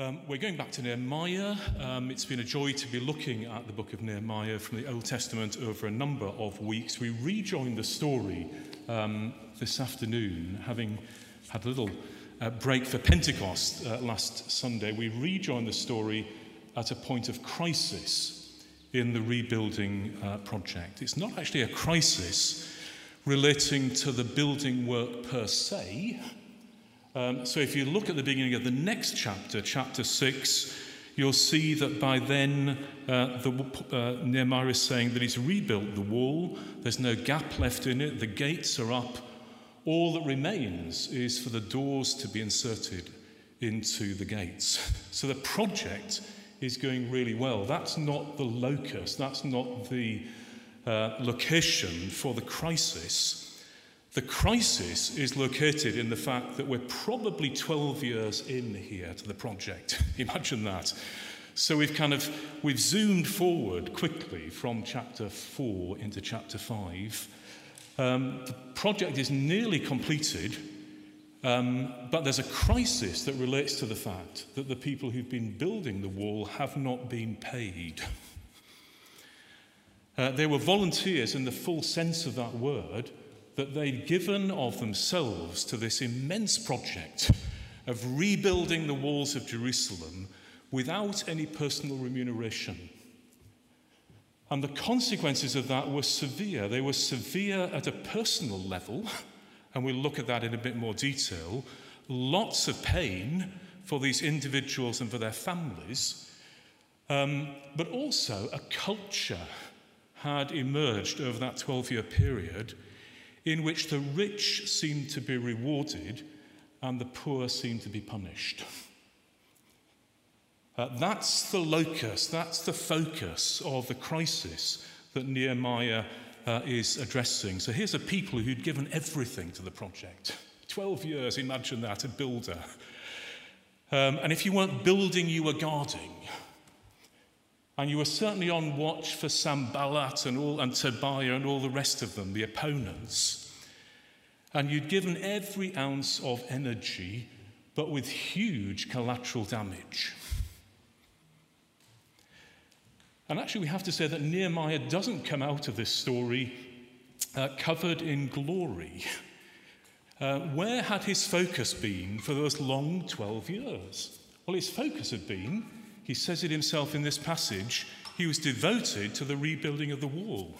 Um, we're going back to Nehemiah. Um, it's been a joy to be looking at the book of Nehemiah from the Old Testament over a number of weeks. We rejoined the story um, this afternoon, having had a little uh, break for Pentecost uh, last Sunday. We rejoined the story at a point of crisis in the rebuilding uh, project. It's not actually a crisis relating to the building work per se um, so if you look at the beginning of the next chapter, chapter 6, you'll see that by then uh, the, uh, Nehemiah is saying that he's rebuilt the wall, there's no gap left in it, the gates are up. All that remains is for the doors to be inserted into the gates. So the project is going really well. That's not the locus, that's not the uh, location for the crisis. The crisis is located in the fact that we're probably 12 years in here to the project. Imagine that. So we've kind of we've zoomed forward quickly from chapter 4 into chapter 5. Um, the project is nearly completed, um, but there's a crisis that relates to the fact that the people who've been building the wall have not been paid. Uh, they were volunteers in the full sense of that word, that they'd given of themselves to this immense project of rebuilding the walls of Jerusalem without any personal remuneration. And the consequences of that were severe. They were severe at a personal level, and we'll look at that in a bit more detail. Lots of pain for these individuals and for their families, um, but also a culture had emerged over that 12 year period in which the rich seem to be rewarded and the poor seem to be punished. Uh, that's the locus, that's the focus of the crisis that Nehemiah uh, is addressing. So here's a people who'd given everything to the project 12 years, imagine that, a builder. Um, and if you weren't building, you were guarding. And you were certainly on watch for Sanballat and, all, and Tobiah and all the rest of them, the opponents. And you'd given every ounce of energy, but with huge collateral damage. And actually, we have to say that Nehemiah doesn't come out of this story uh, covered in glory. Uh, where had his focus been for those long 12 years? Well, his focus had been he says it himself in this passage, he was devoted to the rebuilding of the wall.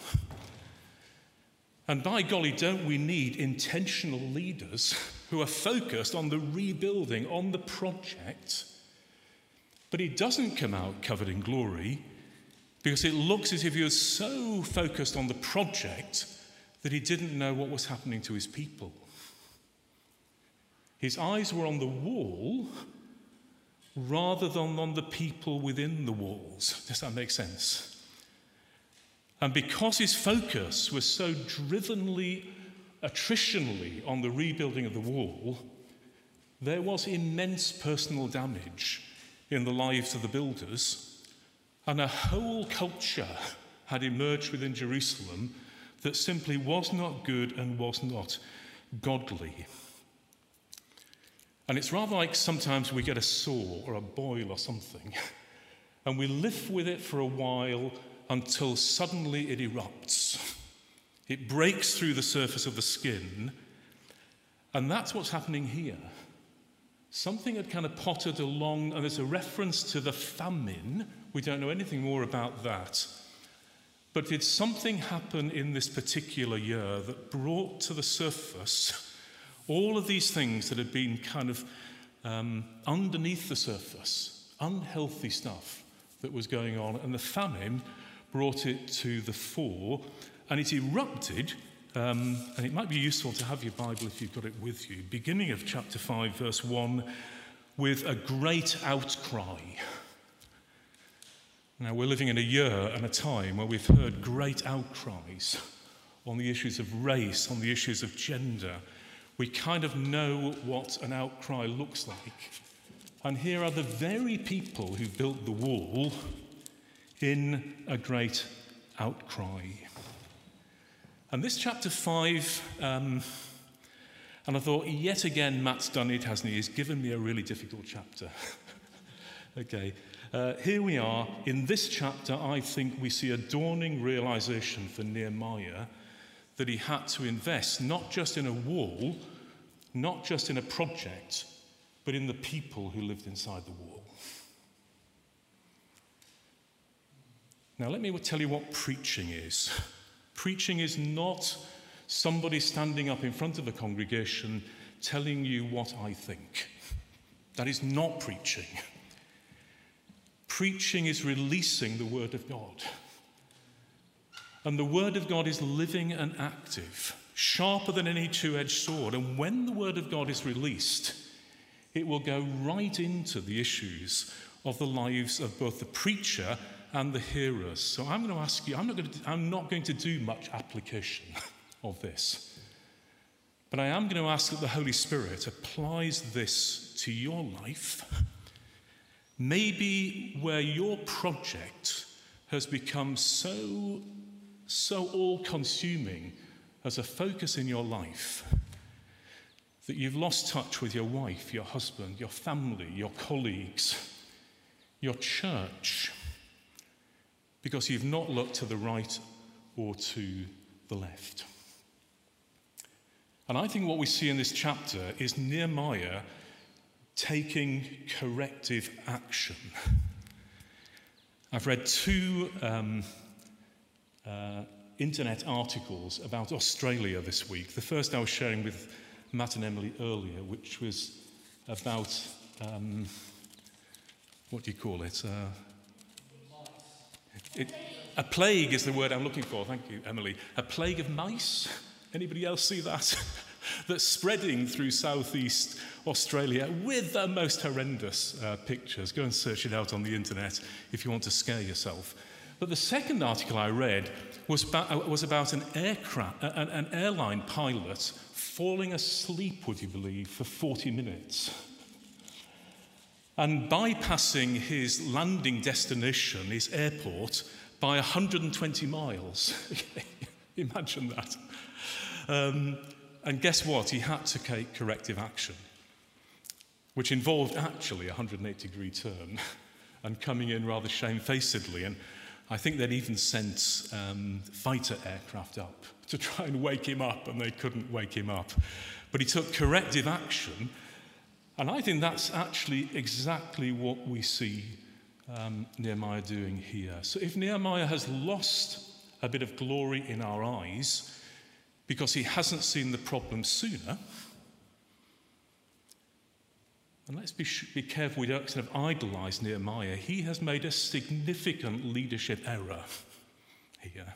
And by golly, don't we need intentional leaders who are focused on the rebuilding, on the project? But he doesn't come out covered in glory because it looks as if he was so focused on the project that he didn't know what was happening to his people. His eyes were on the wall rather than on the people within the walls. Does that make sense? And because his focus was so drivenly, attritionally on the rebuilding of the wall, there was immense personal damage in the lives of the builders, and a whole culture had emerged within Jerusalem that simply was not good and was not godly. And it's rather like sometimes we get a sore or a boil or something, and we live with it for a while until suddenly it erupts. It breaks through the surface of the skin, and that's what's happening here. Something had kind of potted along, and there's a reference to the famine. We don't know anything more about that. But did something happen in this particular year that brought to the surface all of these things that had been kind of um, underneath the surface, unhealthy stuff that was going on, and the famine brought it to the fore, and it erupted. Um, and it might be useful to have your Bible if you've got it with you. Beginning of chapter 5, verse 1, with a great outcry. Now, we're living in a year and a time where we've heard great outcries on the issues of race, on the issues of gender, we kind of know what an outcry looks like. And here are the very people who built the wall in a great outcry. And this chapter 5, um, and I thought, yet again, Matt's done it, hasn't he? He's given me a really difficult chapter. okay. Uh, here we are. In this chapter, I think we see a dawning realization for Nehemiah that he had to invest not just in a wall, not just in a project, but in the people who lived inside the wall. Now, let me tell you what preaching is. Preaching is not somebody standing up in front of a congregation telling you what I think. That is not preaching. Preaching is releasing the Word of God. And the Word of God is living and active, sharper than any two edged sword. And when the Word of God is released, it will go right into the issues of the lives of both the preacher and the hearers. So I'm going to ask you, I'm not going to, I'm not going to do much application of this. But I am going to ask that the Holy Spirit applies this to your life. Maybe where your project has become so, so all consuming as a focus in your life that you've lost touch with your wife, your husband, your family, your colleagues, your church, because you've not looked to the right or to the left. And I think what we see in this chapter is Nehemiah taking corrective action. I've read two um, uh, internet articles about Australia this week. The first I was sharing with Matt and Emily earlier, which was about um, what do you call it? Uh, it? A plague is the word I'm looking for. Thank you, Emily. A plague of mice. Anybody else see that? That's spreading through southeast Australia with the most horrendous uh, pictures. Go and search it out on the internet if you want to scare yourself. But the second article I read was about, uh, was about an, aircraft, an, an airline pilot falling asleep, would you believe, for 40 minutes and bypassing his landing destination, his airport, by 120 miles. Imagine that. Um, and guess what? He had to take corrective action, which involved actually a 180 degree turn and coming in rather shamefacedly. And I think they'd even sent um, fighter aircraft up to try and wake him up, and they couldn't wake him up. But he took corrective action, and I think that's actually exactly what we see um, Nehemiah doing here. So if Nehemiah has lost a bit of glory in our eyes, because he hasn't seen the problem sooner. And let's be, be careful we don't kind of idolize Nehemiah. He has made a significant leadership error here.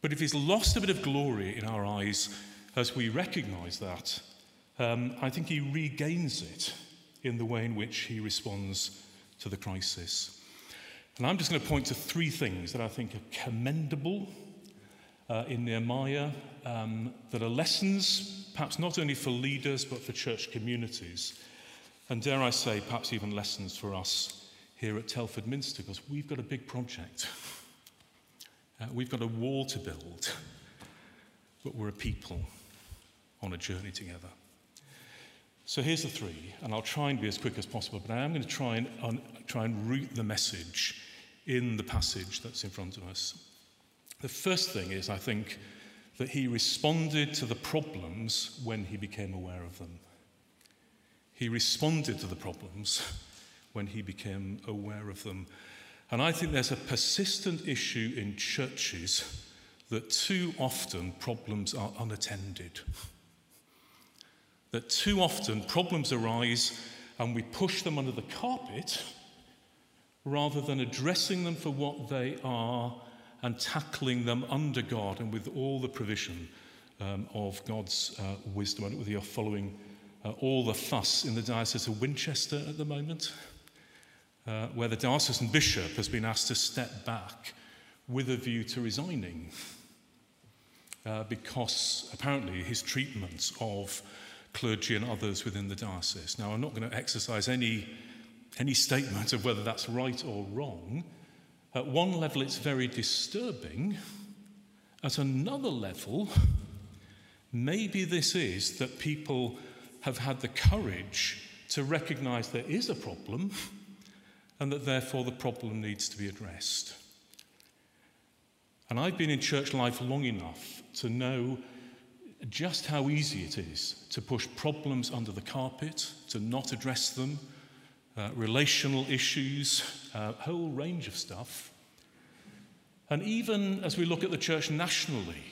But if he's lost a bit of glory in our eyes as we recognize that, um, I think he regains it in the way in which he responds to the crisis. And I'm just going to point to three things that I think are commendable uh, in Nehemiah um, that are lessons, perhaps not only for leaders, but for church communities. And dare I say, perhaps even lessons for us here at Telford Minster, because we've got a big project. Uh, we've got a wall to build, but we're a people on a journey together. So here's the three, and I'll try and be as quick as possible, but I am going to try and, un, try and root the message in the passage that's in front of us. The first thing is, I think, that he responded to the problems when he became aware of them. He responded to the problems when he became aware of them. And I think there's a persistent issue in churches that too often problems are unattended. That too often problems arise and we push them under the carpet rather than addressing them for what they are and tackling them under God and with all the provision um, of God's uh, wisdom. I don't know whether you're following uh, all the fuss in the Diocese of Winchester at the moment, uh, where the diocesan bishop has been asked to step back with a view to resigning uh, because apparently his treatment of clergy and others within the diocese. Now, I'm not going to exercise any, any statement of whether that's right or wrong. At one level, it's very disturbing. At another level, maybe this is that people have had the courage to recognize there is a problem and that therefore the problem needs to be addressed. And I've been in church life long enough to know just how easy it is to push problems under the carpet, to not address them, uh, relational issues, a uh, whole range of stuff. And even as we look at the church nationally,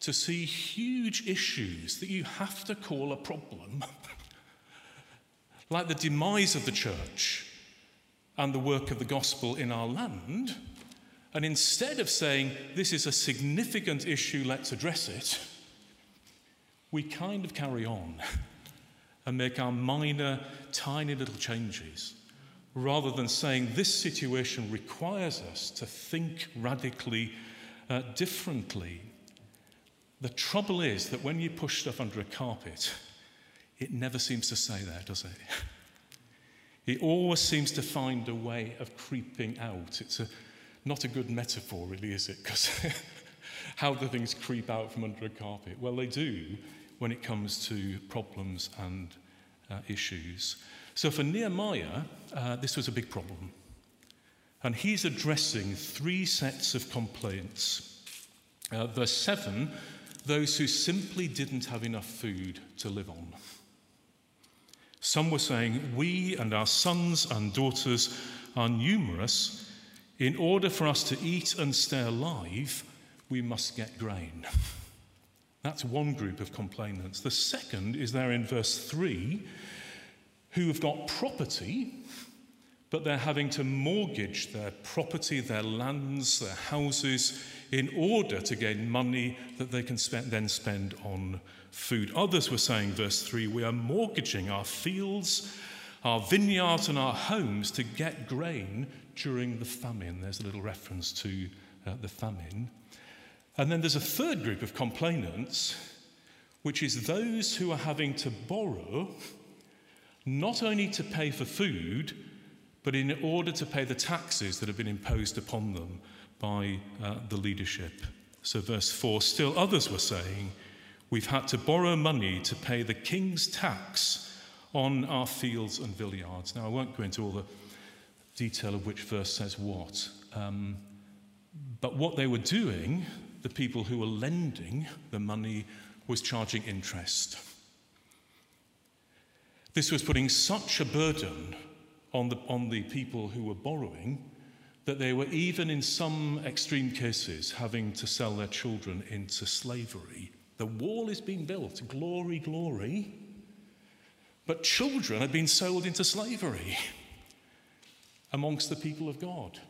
to see huge issues that you have to call a problem, like the demise of the church and the work of the gospel in our land. And instead of saying, this is a significant issue, let's address it, we kind of carry on and make our minor, tiny little changes rather than saying this situation requires us to think radically uh, differently. The trouble is that when you push stuff under a carpet, it never seems to stay there, does it? It always seems to find a way of creeping out. It's a, not a good metaphor, really, is it? Because how do things creep out from under a carpet? Well, they do when it comes to problems and uh, issues. So for Nehemiah, uh, this was a big problem. And he's addressing three sets of complaints. Uh, verse 7 those who simply didn't have enough food to live on. Some were saying, We and our sons and daughters are numerous. In order for us to eat and stay alive, we must get grain. That's one group of complainants. The second is there in verse 3 who have got property, but they're having to mortgage their property, their lands, their houses, in order to gain money that they can spend, then spend on food. Others were saying, verse 3, we are mortgaging our fields, our vineyards, and our homes to get grain during the famine. There's a little reference to uh, the famine. And then there's a third group of complainants, which is those who are having to borrow not only to pay for food, but in order to pay the taxes that have been imposed upon them by uh, the leadership. So, verse 4 still others were saying, We've had to borrow money to pay the king's tax on our fields and vineyards. Now, I won't go into all the detail of which verse says what, um, but what they were doing, the people who were lending the money, was charging interest. This was putting such a burden on the, on the people who were borrowing that they were, even in some extreme cases, having to sell their children into slavery. The wall is being built, glory, glory. But children had been sold into slavery amongst the people of God.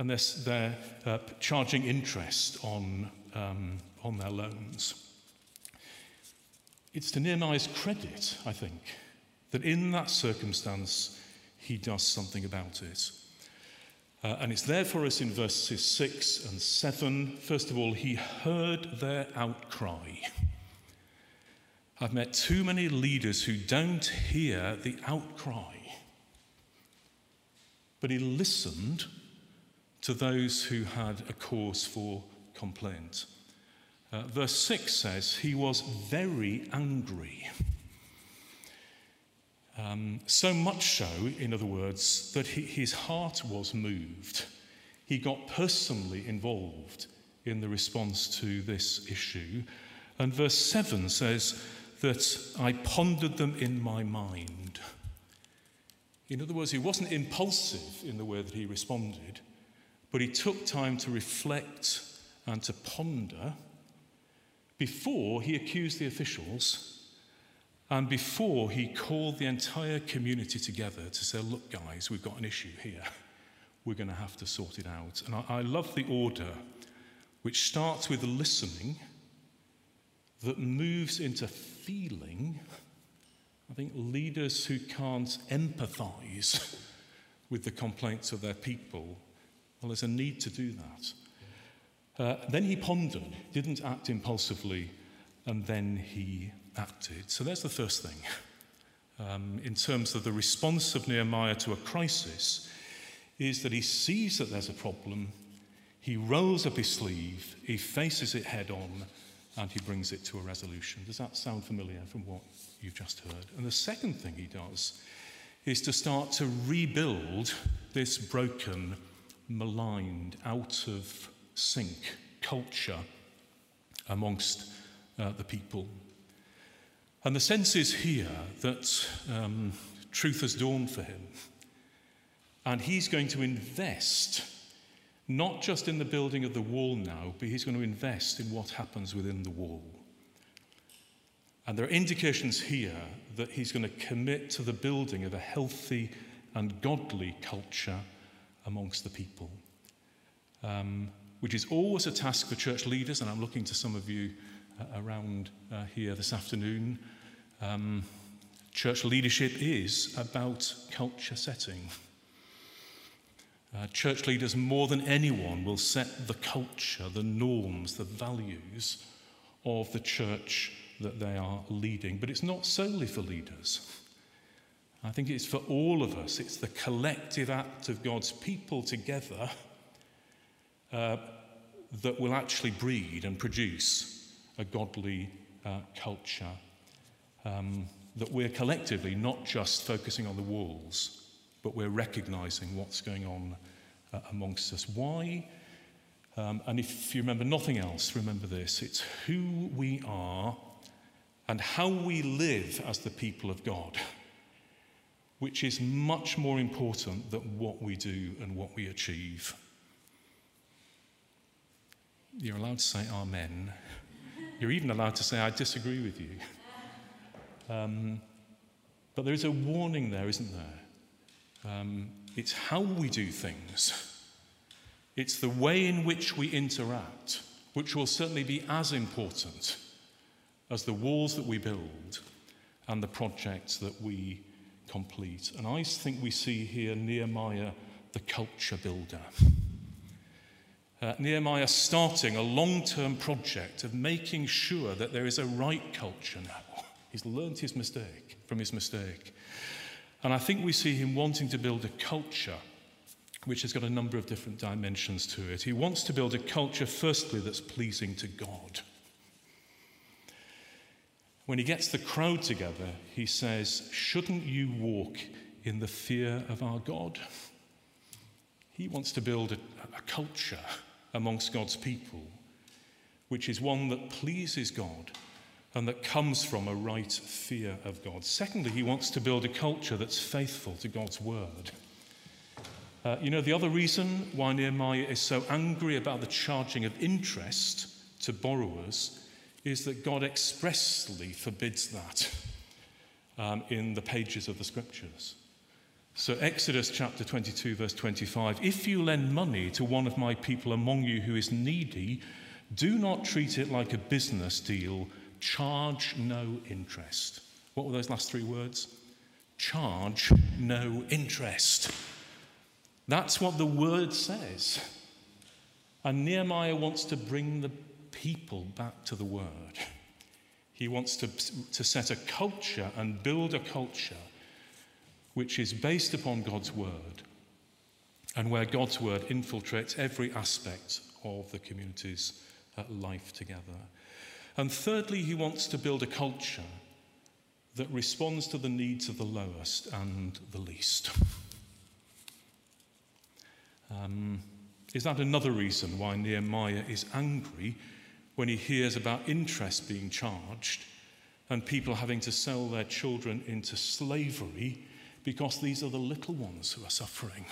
And they're, they're uh, charging interest on, um, on their loans. It's to Nehemiah's credit, I think, that in that circumstance he does something about it. Uh, and it's there for us in verses 6 and 7. First of all, he heard their outcry. I've met too many leaders who don't hear the outcry. But he listened to those who had a cause for complaint. Uh, verse 6 says, He was very angry. Um, so much so, in other words, that he, his heart was moved. He got personally involved in the response to this issue. And verse 7 says that I pondered them in my mind. In other words, he wasn't impulsive in the way that he responded, but he took time to reflect and to ponder before he accused the officials and before he called the entire community together to say, Look, guys, we've got an issue here. We're going to have to sort it out. And I, I love the order which starts with listening, that moves into feeling. I think leaders who can't empathize with the complaints of their people, well, there's a need to do that. Uh, then he pondered, didn't act impulsively, and then he acted. So there's the first thing. Um, in terms of the response of Nehemiah to a crisis, is that he sees that there's a problem, he rolls up his sleeve, he faces it head on, and he brings it to a resolution. Does that sound familiar from what you've just heard? And the second thing he does is to start to rebuild this broken, maligned, out of sync culture amongst uh, the people. And the sense is here that um, truth has dawned for him. And he's going to invest not just in the building of the wall now, but he's going to invest in what happens within the wall. And there are indications here that he's going to commit to the building of a healthy and godly culture amongst the people, um, which is always a task for church leaders. And I'm looking to some of you uh, around uh, here this afternoon. Um, church leadership is about culture setting. Uh, church leaders, more than anyone, will set the culture, the norms, the values of the church that they are leading. But it's not solely for leaders. I think it's for all of us. It's the collective act of God's people together uh, that will actually breed and produce a godly uh, culture. Um, that we're collectively not just focusing on the walls, but we're recognizing what's going on uh, amongst us. Why? Um, and if you remember nothing else, remember this it's who we are and how we live as the people of God, which is much more important than what we do and what we achieve. You're allowed to say Amen. You're even allowed to say, I disagree with you. Um, but there is a warning there, isn't there? Um, it's how we do things, it's the way in which we interact, which will certainly be as important as the walls that we build and the projects that we complete. And I think we see here Nehemiah, the culture builder. Uh, Nehemiah starting a long term project of making sure that there is a right culture now. He's learned his mistake from his mistake. And I think we see him wanting to build a culture which has got a number of different dimensions to it. He wants to build a culture, firstly, that's pleasing to God. When he gets the crowd together, he says, Shouldn't you walk in the fear of our God? He wants to build a, a culture amongst God's people, which is one that pleases God and that comes from a right fear of God. Secondly, he wants to build a culture that's faithful to God's word. Uh, you know, the other reason why Nehemiah is so angry about the charging of interest to borrowers is that God expressly forbids that um, in the pages of the scriptures. So, Exodus chapter 22, verse 25 If you lend money to one of my people among you who is needy, do not treat it like a business deal charge no interest. What were those last three words? Charge no interest. That's what the word says. And Nehemiah wants to bring the people back to the word. He wants to, to set a culture and build a culture which is based upon God's word and where God's word infiltrates every aspect of the community's life together. And thirdly, he wants to build a culture that responds to the needs of the lowest and the least. Um, is that another reason why Nehemiah is angry when he hears about interest being charged and people having to sell their children into slavery because these are the little ones who are suffering?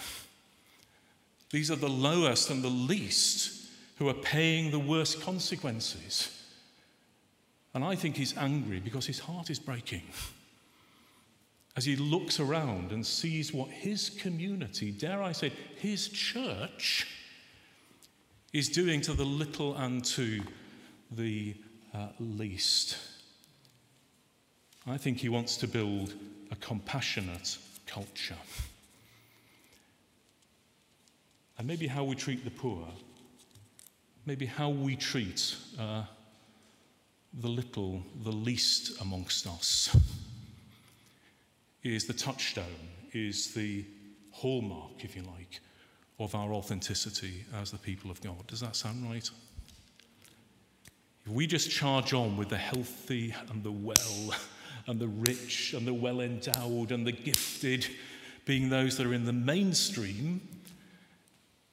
These are the lowest and the least who are paying the worst consequences. And I think he's angry because his heart is breaking. As he looks around and sees what his community, dare I say, his church, is doing to the little and to the uh, least. I think he wants to build a compassionate culture. And maybe how we treat the poor, maybe how we treat uh, the little, the least amongst us, is the touchstone, is the hallmark, if you like, of our authenticity as the people of God. Does that sound right? If we just charge on with the healthy and the well and the rich and the well endowed and the gifted being those that are in the mainstream,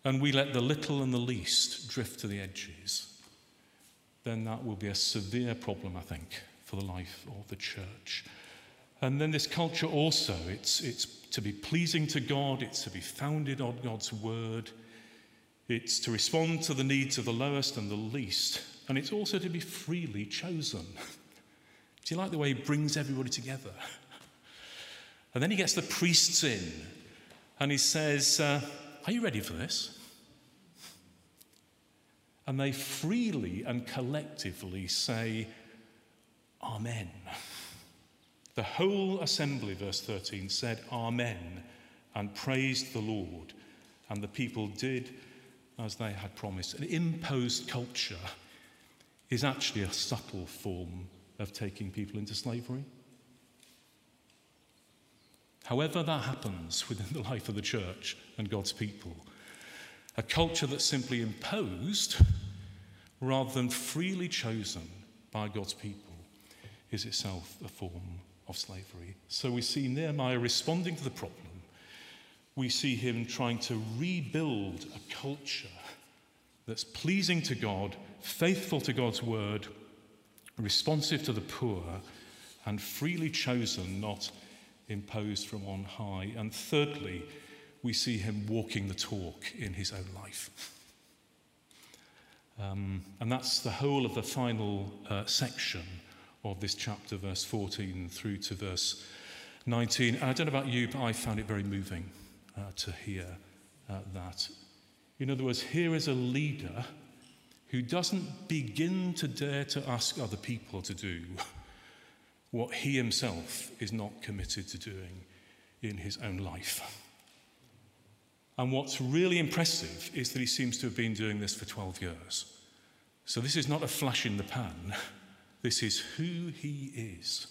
and we let the little and the least drift to the edges, then that will be a severe problem, I think, for the life of the church. And then this culture also, it's, it's to be pleasing to God, it's to be founded on God's word, it's to respond to the needs of the lowest and the least, and it's also to be freely chosen. Do you like the way he brings everybody together? And then he gets the priests in and he says, uh, Are you ready for this? And they freely and collectively say, Amen. The whole assembly, verse 13, said, Amen, and praised the Lord. And the people did as they had promised. An imposed culture is actually a subtle form of taking people into slavery. However, that happens within the life of the church and God's people, a culture that's simply imposed rather than freely chosen by God's people is itself a form of slavery. So we see Nehemiah responding to the problem. We see him trying to rebuild a culture that's pleasing to God, faithful to God's word, responsive to the poor, and freely chosen, not imposed from on high. And thirdly, we see him walking the talk in his own life. Um, and that's the whole of the final uh, section of this chapter, verse 14 through to verse 19. And I don't know about you, but I found it very moving uh, to hear uh, that. In other words, here is a leader who doesn't begin to dare to ask other people to do what he himself is not committed to doing in his own life. And what's really impressive is that he seems to have been doing this for 12 years. So this is not a flash in the pan. This is who he is.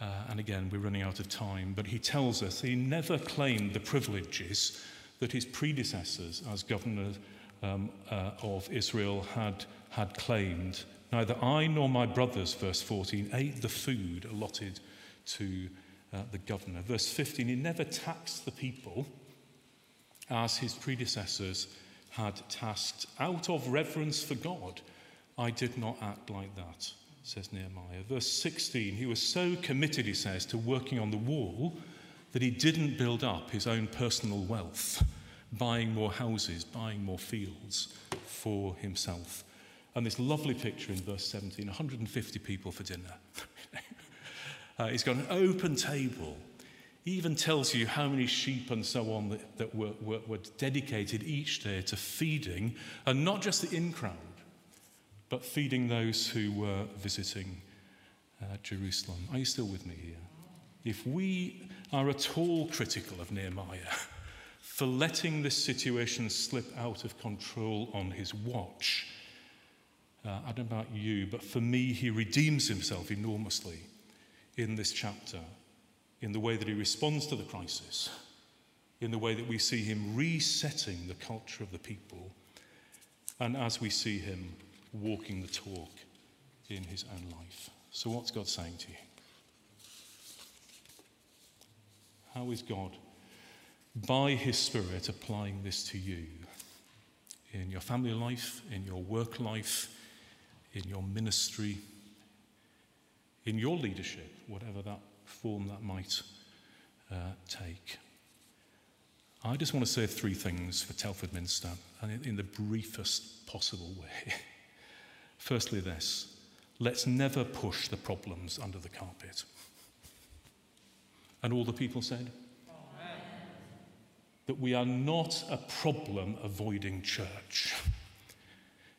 Uh, and again, we're running out of time, but he tells us he never claimed the privileges that his predecessors as governor um, uh, of Israel had, had claimed. Neither I nor my brothers, verse 14, ate the food allotted to uh, the governor. Verse 15, he never taxed the people as his predecessors had tasked out of reverence for God I did not act like that, says Nehemiah. Verse 16, he was so committed, he says, to working on the wall that he didn't build up his own personal wealth, buying more houses, buying more fields for himself. And this lovely picture in verse 17 150 people for dinner. uh, he's got an open table. He even tells you how many sheep and so on that, that were, were, were dedicated each day to feeding, and not just the in crowd but feeding those who were visiting uh, Jerusalem. Are you still with me here? If we are at all critical of Nehemiah for letting this situation slip out of control on his watch, uh, I don't know about you, but for me, he redeems himself enormously in this chapter, in the way that he responds to the crisis, in the way that we see him resetting the culture of the people, and as we see him walking the talk in his own life. So, what's God saying to you? How is God, by his Spirit, applying this to you in your family life, in your work life, in your ministry, in your leadership, whatever that form that might uh, take? I just want to say three things for Telford Minster, and in the briefest possible way. Firstly, this let's never push the problems under the carpet. And all the people said. That we are not a problem avoiding church.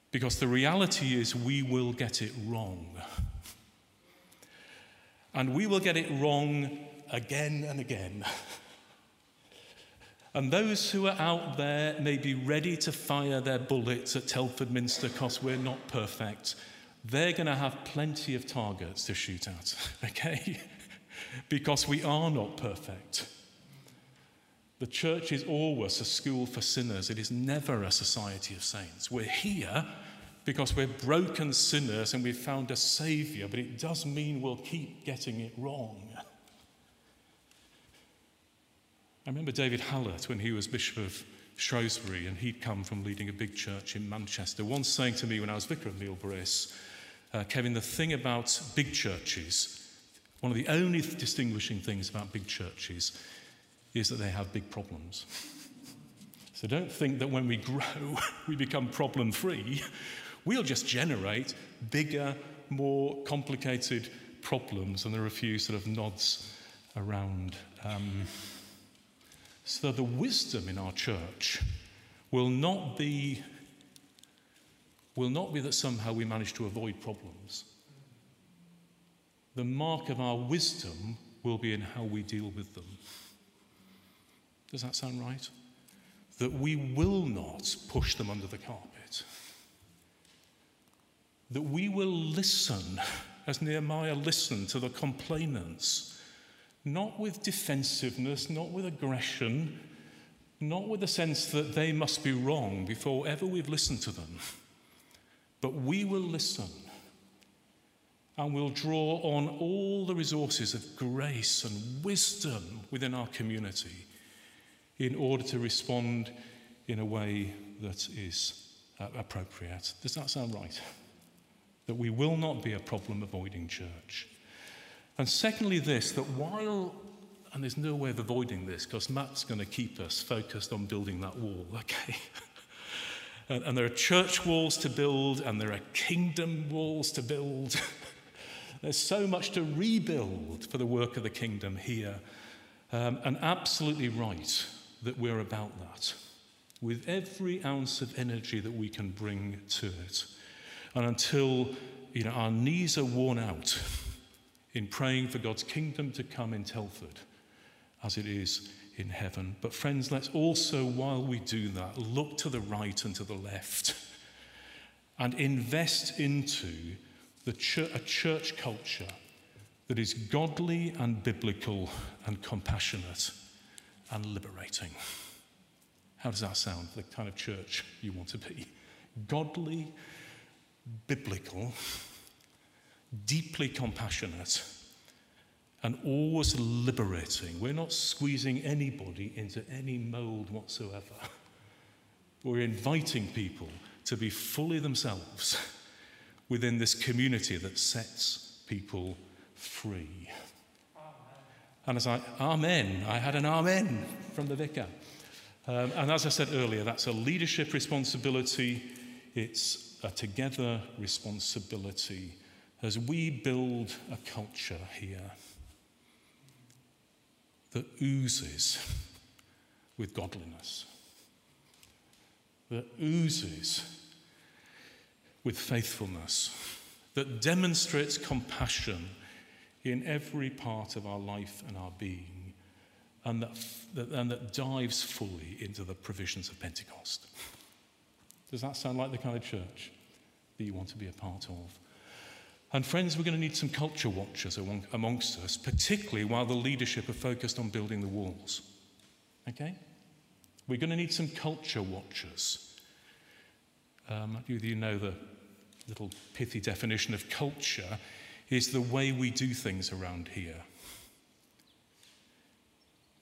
Because the reality is, we will get it wrong. And we will get it wrong again and again. And those who are out there may be ready to fire their bullets at Telford Minster because we're not perfect. They're going to have plenty of targets to shoot at, okay? because we are not perfect. The church is always a school for sinners, it is never a society of saints. We're here because we're broken sinners and we've found a Saviour, but it does mean we'll keep getting it wrong. I remember David Hallatt when he was Bishop of Shrewsbury and he'd come from leading a big church in Manchester, once saying to me when I was vicar of Meole Brace, uh, Kevin, the thing about big churches, one of the only distinguishing things about big churches is that they have big problems. So don't think that when we grow, we become problem free. We'll just generate bigger, more complicated problems, and there are a few sort of nods around. Um, so the wisdom in our church will not be will not be that somehow we manage to avoid problems. The mark of our wisdom will be in how we deal with them. Does that sound right? That we will not push them under the carpet. That we will listen, as Nehemiah listened to the complainants, not with defensiveness, not with aggression, not with the sense that they must be wrong before ever we've listened to them, but we will listen and we'll draw on all the resources of grace and wisdom within our community in order to respond in a way that is uh, appropriate. Does that sound right? That we will not be a problem avoiding church. And secondly, this that while, and there's no way of avoiding this because Matt's going to keep us focused on building that wall, okay? and, and there are church walls to build, and there are kingdom walls to build. There's so much to rebuild for the work of the kingdom here. Um, and absolutely right that we're about that with every ounce of energy that we can bring to it. And until you know, our knees are worn out in praying for God's kingdom to come in Telford as it is in heaven. But, friends, let's also, while we do that, look to the right and to the left and invest into the a church culture that is godly and biblical and compassionate and liberating. How does that sound? The kind of church you want to be? Godly, biblical, deeply compassionate, and always liberating. We're not squeezing anybody into any mold whatsoever. We're inviting people to be fully themselves within this community that sets people free. And as I, Amen, I had an Amen from the vicar. Um, and as I said earlier, that's a leadership responsibility, it's a together responsibility as we build a culture here that oozes with godliness, that oozes with faithfulness, that demonstrates compassion in every part of our life and our being, and that, and that dives fully into the provisions of Pentecost. Does that sound like the kind of church that you want to be a part of? And, friends, we're going to need some culture watchers amongst us, particularly while the leadership are focused on building the walls. Okay? We're going to need some culture watchers. Um, you know the little pithy definition of culture is the way we do things around here.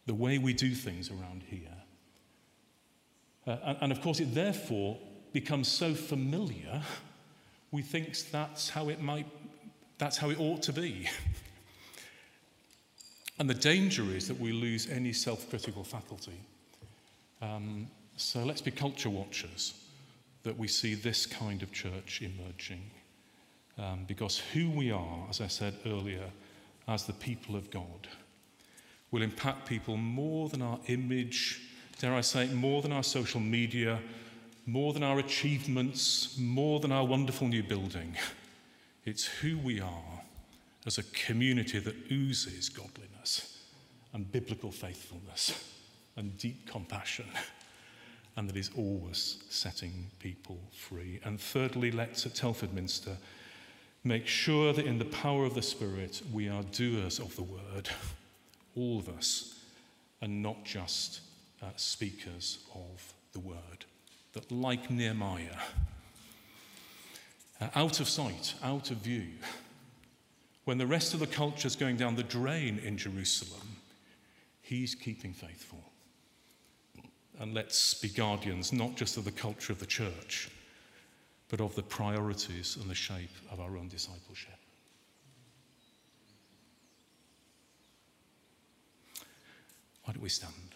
The way we do things around here. Uh, and, and of course, it therefore becomes so familiar, we think that's how it might, that's how it ought to be. and the danger is that we lose any self critical faculty. Um, so let's be culture watchers that we see this kind of church emerging. Um, because who we are, as I said earlier, as the people of God, will impact people more than our image, dare I say, more than our social media, more than our achievements, more than our wonderful new building. It's who we are as a community that oozes godliness and biblical faithfulness and deep compassion and that is always setting people free. And thirdly, let's at Telford Minster Make sure that in the power of the Spirit, we are doers of the word, all of us, and not just uh, speakers of the word. That, like Nehemiah, uh, out of sight, out of view, when the rest of the culture is going down the drain in Jerusalem, he's keeping faithful. And let's be guardians, not just of the culture of the church but of the priorities and the shape of our own discipleship. Why do we stand?